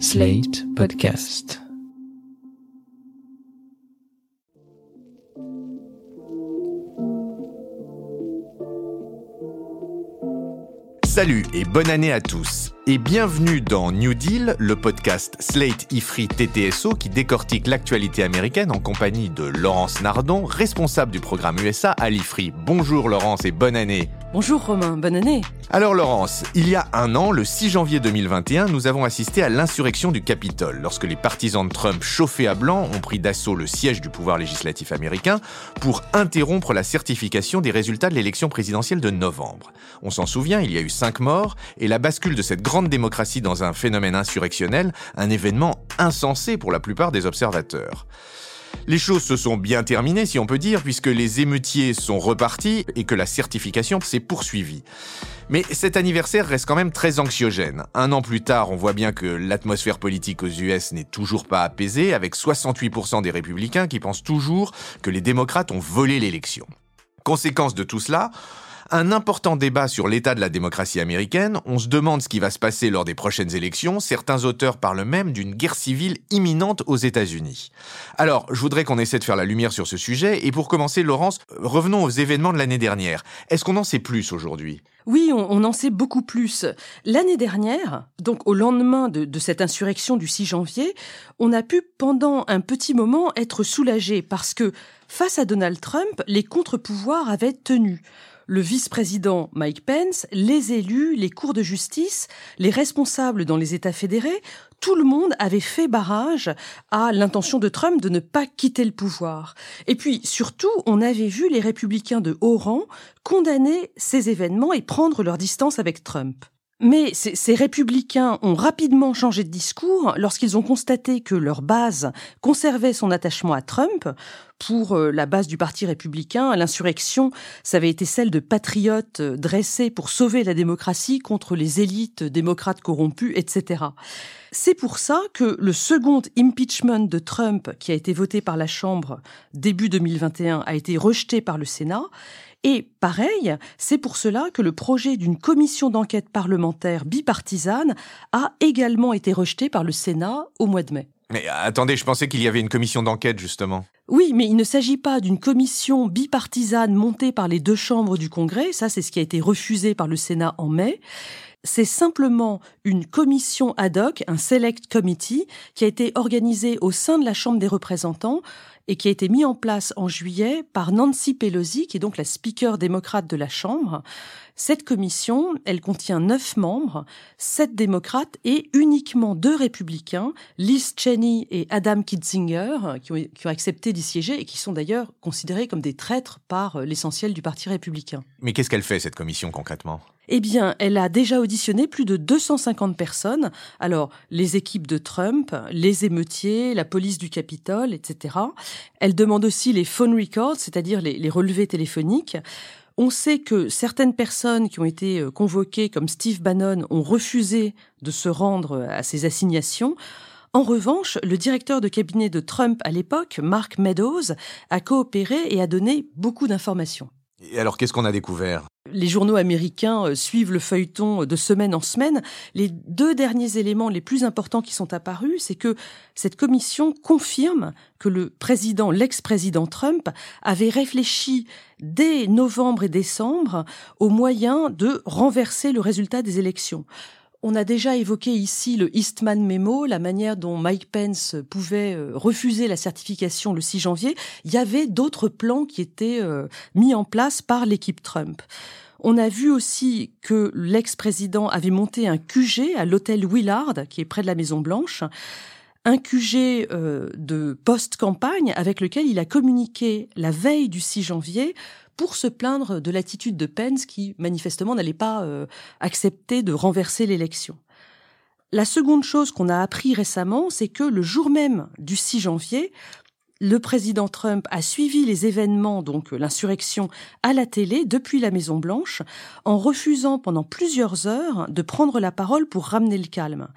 Slate Podcast. Salut et bonne année à tous. Et bienvenue dans New Deal, le podcast Slate Ifri TTSO qui décortique l'actualité américaine en compagnie de Laurence Nardon, responsable du programme USA à l'Ifri. Bonjour Laurence et bonne année. Bonjour Romain, bonne année. Alors Laurence, il y a un an, le 6 janvier 2021, nous avons assisté à l'insurrection du Capitole, lorsque les partisans de Trump chauffés à blanc ont pris d'assaut le siège du pouvoir législatif américain pour interrompre la certification des résultats de l'élection présidentielle de novembre. On s'en souvient, il y a eu cinq morts, et la bascule de cette grande démocratie dans un phénomène insurrectionnel, un événement insensé pour la plupart des observateurs. Les choses se sont bien terminées, si on peut dire, puisque les émeutiers sont repartis et que la certification s'est poursuivie. Mais cet anniversaire reste quand même très anxiogène. Un an plus tard, on voit bien que l'atmosphère politique aux US n'est toujours pas apaisée, avec 68% des républicains qui pensent toujours que les démocrates ont volé l'élection. Conséquence de tout cela, un important débat sur l'état de la démocratie américaine, on se demande ce qui va se passer lors des prochaines élections, certains auteurs parlent même d'une guerre civile imminente aux États-Unis. Alors, je voudrais qu'on essaie de faire la lumière sur ce sujet, et pour commencer, Laurence, revenons aux événements de l'année dernière. Est-ce qu'on en sait plus aujourd'hui? Oui, on, en sait beaucoup plus. L'année dernière, donc au lendemain de, de, cette insurrection du 6 janvier, on a pu pendant un petit moment être soulagé parce que face à Donald Trump, les contre-pouvoirs avaient tenu le vice-président Mike Pence, les élus, les cours de justice, les responsables dans les États fédérés, tout le monde avait fait barrage à l'intention de Trump de ne pas quitter le pouvoir. Et puis, surtout, on avait vu les républicains de haut rang condamner ces événements et prendre leur distance avec Trump. Mais ces, républicains ont rapidement changé de discours lorsqu'ils ont constaté que leur base conservait son attachement à Trump. Pour euh, la base du Parti républicain, l'insurrection, ça avait été celle de patriotes euh, dressés pour sauver la démocratie contre les élites démocrates corrompues, etc. C'est pour ça que le second impeachment de Trump, qui a été voté par la Chambre début 2021, a été rejeté par le Sénat et pareil, c'est pour cela que le projet d'une commission d'enquête parlementaire bipartisane a également été rejeté par le Sénat au mois de mai. Mais attendez, je pensais qu'il y avait une commission d'enquête justement. Oui, mais il ne s'agit pas d'une commission bipartisane montée par les deux chambres du Congrès, ça c'est ce qui a été refusé par le Sénat en mai. C'est simplement une commission ad hoc, un select committee, qui a été organisée au sein de la Chambre des représentants et qui a été mis en place en juillet par Nancy Pelosi, qui est donc la speaker démocrate de la Chambre. Cette commission, elle contient neuf membres, sept démocrates et uniquement deux républicains, Liz Cheney et Adam Kitzinger, qui ont, qui ont accepté d'y siéger et qui sont d'ailleurs considérés comme des traîtres par l'essentiel du Parti républicain. Mais qu'est-ce qu'elle fait, cette commission, concrètement? Eh bien, elle a déjà auditionné plus de 250 personnes. Alors, les équipes de Trump, les émeutiers, la police du Capitole, etc. Elle demande aussi les phone records, c'est-à-dire les, relevés téléphoniques. On sait que certaines personnes qui ont été euh, convoquées, comme Steve Bannon, ont refusé de se rendre à ces assignations. En revanche, le directeur de cabinet de Trump à l'époque, Mark Meadows, a coopéré et a donné beaucoup d'informations. Et alors, qu'est-ce qu'on a découvert? Les journaux américains euh, suivent le feuilleton de semaine en semaine. Les deux derniers éléments les plus importants qui sont apparus, c'est que cette commission confirme que le président, l'ex-président Trump, avait réfléchi dès novembre et décembre aux moyens de renverser le résultat des élections. On a déjà évoqué ici le Eastman Memo, la manière dont Mike Pence pouvait euh, refuser la certification le 6 janvier. Il y avait d'autres plans qui étaient euh, mis en place par l'équipe Trump. On a vu aussi que l'ex-président avait monté un QG à l'hôtel Willard, qui est près de la Maison Blanche, un QG euh, de post-campagne avec lequel il a communiqué la veille du 6 janvier pour se plaindre de l'attitude de Pence qui manifestement n'allait pas euh, accepter de renverser l'élection. La seconde chose qu'on a appris récemment, c'est que le jour même du 6 janvier, le président Trump a suivi les événements, donc l'insurrection, à la télé depuis la Maison Blanche, en refusant pendant plusieurs heures de prendre la parole pour ramener le calme.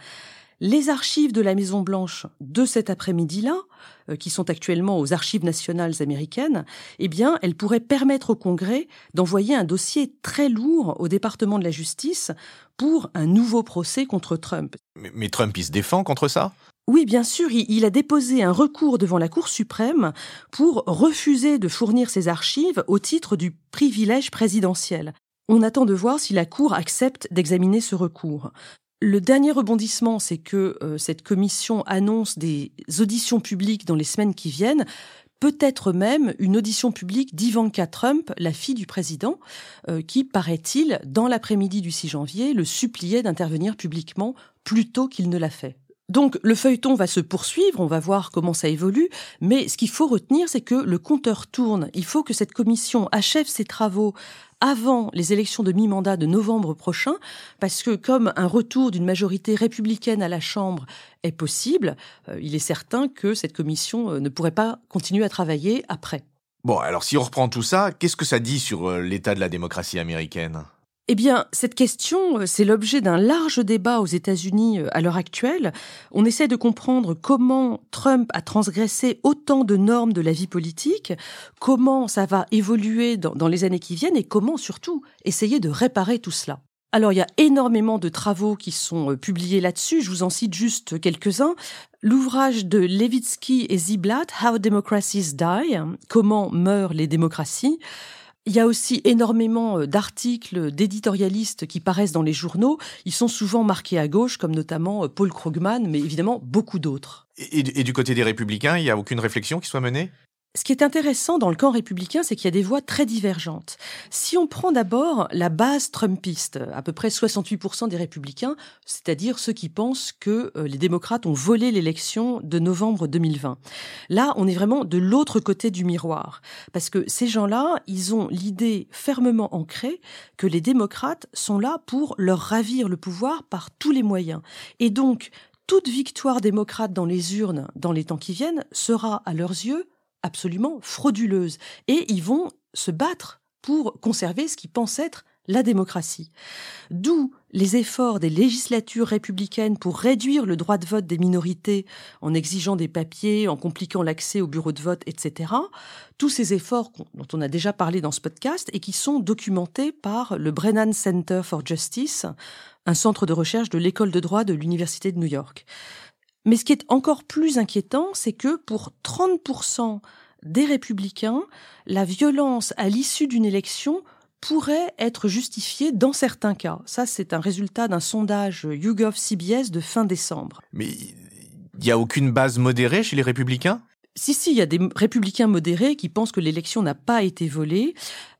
Les archives de la Maison Blanche de cet après-midi-là, euh, qui sont actuellement aux archives nationales américaines, eh bien, elles pourraient permettre au Congrès d'envoyer un dossier très lourd au département de la justice pour un nouveau procès contre Trump. Mais, Trump, il se défend contre ça? Oui, bien sûr, il a déposé un recours devant la Cour suprême pour refuser de fournir ses archives au titre du privilège présidentiel. On attend de voir si la Cour accepte d'examiner ce recours. Le dernier rebondissement, c'est que euh, cette commission annonce des auditions publiques dans les semaines qui viennent, peut-être même une audition publique d'Ivanka Trump, la fille du président, euh, qui, paraît-il, dans l'après-midi du 6 janvier, le suppliait d'intervenir publiquement plus tôt qu'il ne l'a fait. Donc le feuilleton va se poursuivre, on va voir comment ça évolue, mais ce qu'il faut retenir, c'est que le compteur tourne. Il faut que cette commission achève ses travaux avant les élections de mi-mandat de novembre prochain, parce que comme un retour d'une majorité républicaine à la Chambre est possible, euh, il est certain que cette commission euh, ne pourrait pas continuer à travailler après. Bon, alors si on reprend tout ça, qu'est-ce que ça dit sur euh, l'état de la démocratie américaine? Eh bien, cette question, euh, c'est l'objet d'un large débat aux États-Unis euh, à l'heure actuelle. On essaie de comprendre comment Trump a transgressé autant de normes de la vie politique, comment ça va évoluer dans, les années qui viennent et comment surtout essayer de réparer tout cela. Alors, il y a énormément de travaux qui sont euh, publiés là-dessus. Je vous en cite juste quelques-uns. L'ouvrage de Levitsky et Ziblatt, How Democracies Die, Comment meurent les démocraties. Il y a aussi énormément euh, d'articles d'éditorialistes qui paraissent dans les journaux. Ils sont souvent marqués à gauche, comme notamment euh, Paul Krugman, mais évidemment beaucoup d'autres. Et, et, du côté des républicains, il n'y a aucune réflexion qui soit menée? Ce qui est intéressant dans le camp républicain, c'est qu'il y a des voix très divergentes. Si on prend d'abord la base trumpiste, à peu près 68% des républicains, c'est-à-dire ceux qui pensent que euh, les démocrates ont volé l'élection de novembre 2020. Là, on est vraiment de l'autre côté du miroir. Parce que ces gens-là, ils ont l'idée fermement ancrée que les démocrates sont là pour leur ravir le pouvoir par tous les moyens. Et donc, toute victoire démocrate dans les urnes dans les temps qui viennent sera, à leurs yeux, absolument frauduleuse. Et ils vont se battre pour conserver ce qu'ils pensent être la démocratie. D'où les efforts des législatures républicaines pour réduire le droit de vote des minorités en exigeant des papiers, en compliquant l'accès au bureau de vote, etc. Tous ces efforts dont on a déjà parlé dans ce podcast et qui sont documentés par le Brennan Center for Justice, un centre de recherche de l'école de droit de l'Université de New York. Mais ce qui est encore plus inquiétant, c'est que pour 30% des républicains, la violence à l'issue d'une élection pourrait être justifiée dans certains cas. Ça, c'est un résultat d'un sondage YouGov CBS de fin décembre. Mais il n'y a aucune base modérée chez les républicains? Si, si, il y a des républicains modérés qui pensent que l'élection n'a pas été volée.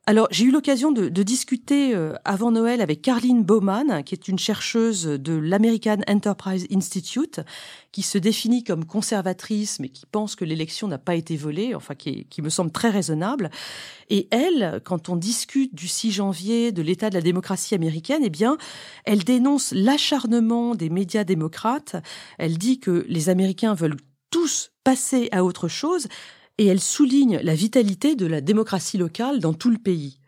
Alors, j'ai eu l'occasion de, discuter euh, avant Noël avec Carline Bowman, qui est une chercheuse de l'American Enterprise Institute, qui se définit comme conservatrice, mais qui pense que l'élection n'a pas été volée, enfin, qui, qui, me semble très raisonnable. Et elle, quand on discute du 6 janvier, de l'état de la démocratie américaine, eh bien, elle dénonce l'acharnement des médias démocrates. Elle dit que les Américains veulent tous passer à autre chose, et elle souligne la vitalité de la démocratie locale dans tout le pays.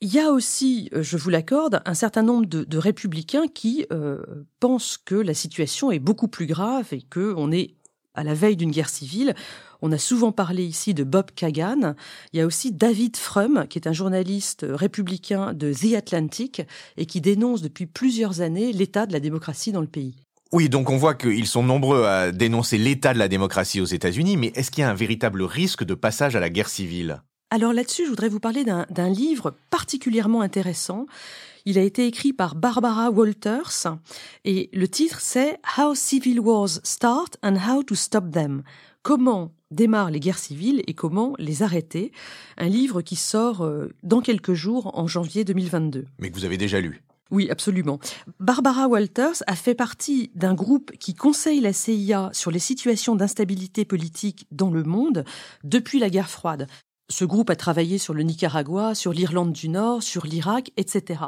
Il y a aussi, euh, je vous l'accorde, un certain nombre de, républicains qui euh, pensent que la situation est beaucoup plus grave et qu'on est à la veille d'une guerre civile. On a souvent parlé ici de Bob Kagan. Il y a aussi David Frum, qui est un journaliste républicain de The Atlantic et qui dénonce depuis plusieurs années l'état de la démocratie dans le pays. Oui, donc on voit qu'ils sont nombreux à dénoncer l'état de la démocratie aux États-Unis, mais est-ce qu'il y a un véritable risque de passage à la guerre civile? Alors là-dessus, je voudrais vous parler d'un livre particulièrement intéressant. Il a été écrit par Barbara Walters et le titre c'est How Civil Wars Start and How to Stop Them. Comment démarrent les guerres civiles et comment les arrêter? Un livre qui sort euh, dans quelques jours en janvier 2022. Mais que vous avez déjà lu. Oui, absolument. Barbara Walters a fait partie d'un groupe qui conseille la CIA sur les situations d'instabilité politique dans le monde depuis la guerre froide. Ce groupe a travaillé sur le Nicaragua, sur l'Irlande du Nord, sur l'Irak, etc.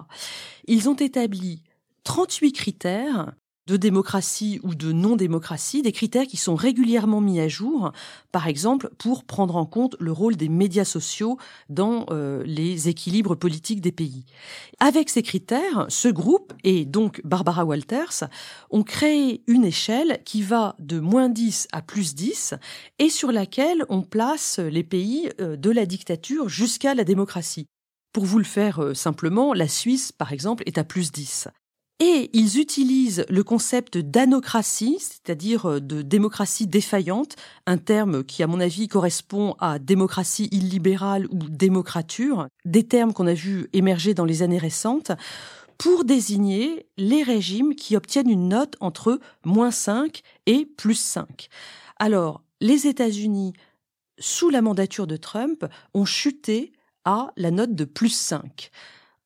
Ils ont établi 38 critères de démocratie ou de non-démocratie, des critères qui sont régulièrement mis à jour, par exemple pour prendre en compte le rôle des médias sociaux dans euh, les équilibres politiques des pays. Avec ces critères, ce groupe, et donc Barbara Walters, ont créé une échelle qui va de moins 10 à plus 10 et sur laquelle on place les pays euh, de la dictature jusqu'à la démocratie. Pour vous le faire euh, simplement, la Suisse, par exemple, est à plus 10. Et ils utilisent le concept d'anocratie, c'est-à-dire euh, de démocratie défaillante, un terme qui, à mon avis, correspond à démocratie illibérale ou démocrature, des termes qu'on a vus émerger dans les années récentes, pour désigner les régimes qui obtiennent une note entre moins 5 et plus 5. Alors, les États-Unis, sous la mandature de Trump, ont chuté à la note de plus 5.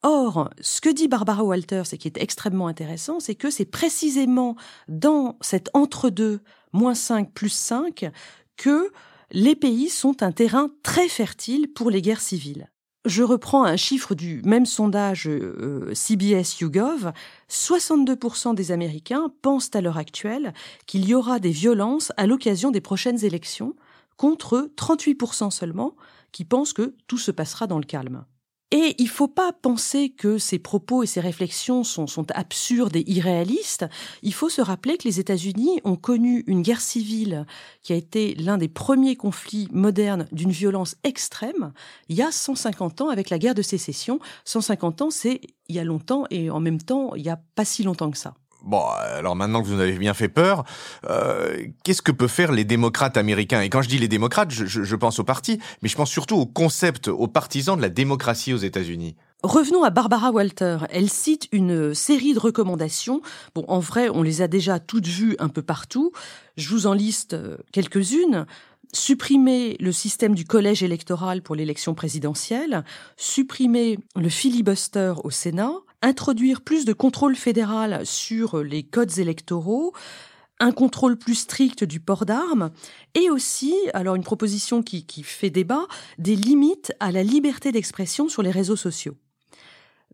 Or, ce que dit Barbara Walters et qui est extrêmement intéressant, c'est que c'est précisément dans cet entre-deux, moins 5 plus 5, que les pays sont un terrain très fertile pour les guerres civiles. Je reprends un chiffre du même sondage euh, CBS YouGov. 62% des Américains pensent à l'heure actuelle qu'il y aura des violences à l'occasion des prochaines élections, contre 38% seulement qui pensent que tout se passera dans le calme. Et il ne faut pas penser que ces propos et ces réflexions sont, absurdes et irréalistes. Il faut se rappeler que les États-Unis ont connu une guerre civile qui a été l'un des premiers conflits modernes d'une violence extrême il y a 150 ans avec la guerre de sécession. 150 ans, c'est il y a longtemps et en même temps, il n'y a pas si longtemps que ça. Bon, alors maintenant que vous avez bien fait peur, euh, qu'est-ce que peuvent faire les démocrates américains? Et quand je dis les démocrates, je, je, pense au parti, mais je pense surtout au concept, aux partisans de la démocratie aux États-Unis. Revenons à Barbara Walter. Elle cite une série de recommandations. Bon, en vrai, on les a déjà toutes vues un peu partout. Je vous en liste euh, quelques-unes supprimer le système du collège électoral pour l'élection présidentielle, supprimer le filibuster au Sénat, introduire plus de contrôle fédéral sur les codes électoraux, un contrôle plus strict du port d'armes et aussi, alors une proposition qui, qui fait débat, des limites à la liberté d'expression sur les réseaux sociaux.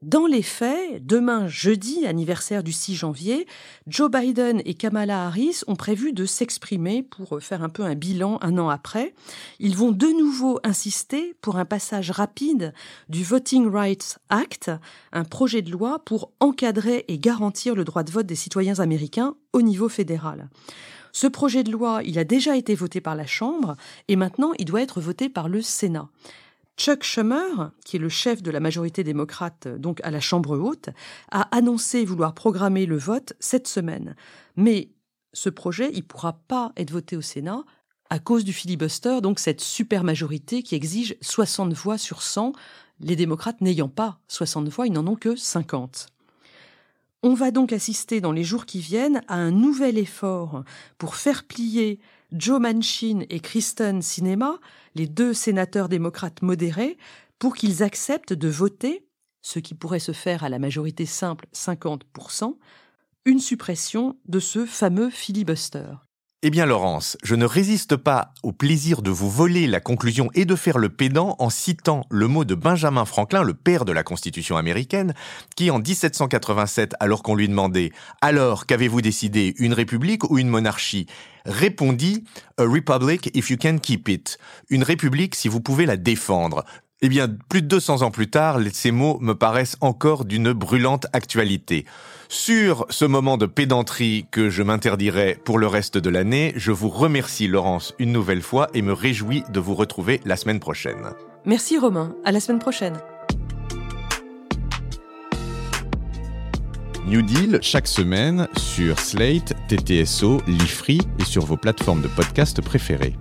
Dans les faits, demain jeudi, anniversaire du 6 janvier, Joe Biden et Kamala Harris ont prévu de s'exprimer pour faire un peu un bilan un an après. Ils vont de nouveau insister pour un passage rapide du Voting Rights Act, un projet de loi pour encadrer et garantir le droit de vote des citoyens américains au niveau fédéral. Ce projet de loi, il a déjà été voté par la Chambre et maintenant il doit être voté par le Sénat. Chuck Schumer, qui est le chef de la majorité démocrate donc à la Chambre haute, a annoncé vouloir programmer le vote cette semaine. Mais ce projet, il pourra pas être voté au Sénat à cause du filibuster, donc cette super majorité qui exige 60 voix sur 100, les démocrates n'ayant pas 60 voix, ils n'en ont que 50. On va donc assister dans les jours qui viennent à un nouvel effort pour faire plier Joe Manchin et Kristen Sinema, les deux sénateurs démocrates modérés, pour qu'ils acceptent de voter, ce qui pourrait se faire à la majorité simple 50%, une suppression de ce fameux filibuster. Eh bien Laurence, je ne résiste pas au plaisir de vous voler la conclusion et de faire le pédant en citant le mot de Benjamin Franklin, le père de la Constitution américaine, qui en 1787, alors qu'on lui demandait ⁇ Alors, qu'avez-vous décidé, une république ou une monarchie ?⁇ répondit ⁇ A republic if you can keep it ⁇ Une république si vous pouvez la défendre. Eh bien, plus de 200 ans plus tard, ces mots me paraissent encore d'une brûlante actualité. Sur ce moment de pédanterie que je m'interdirai pour le reste de l'année, je vous remercie Laurence une nouvelle fois et me réjouis de vous retrouver la semaine prochaine. Merci Romain, à la semaine prochaine. New Deal chaque semaine sur Slate, TTSO, Lifree et sur vos plateformes de podcast préférées.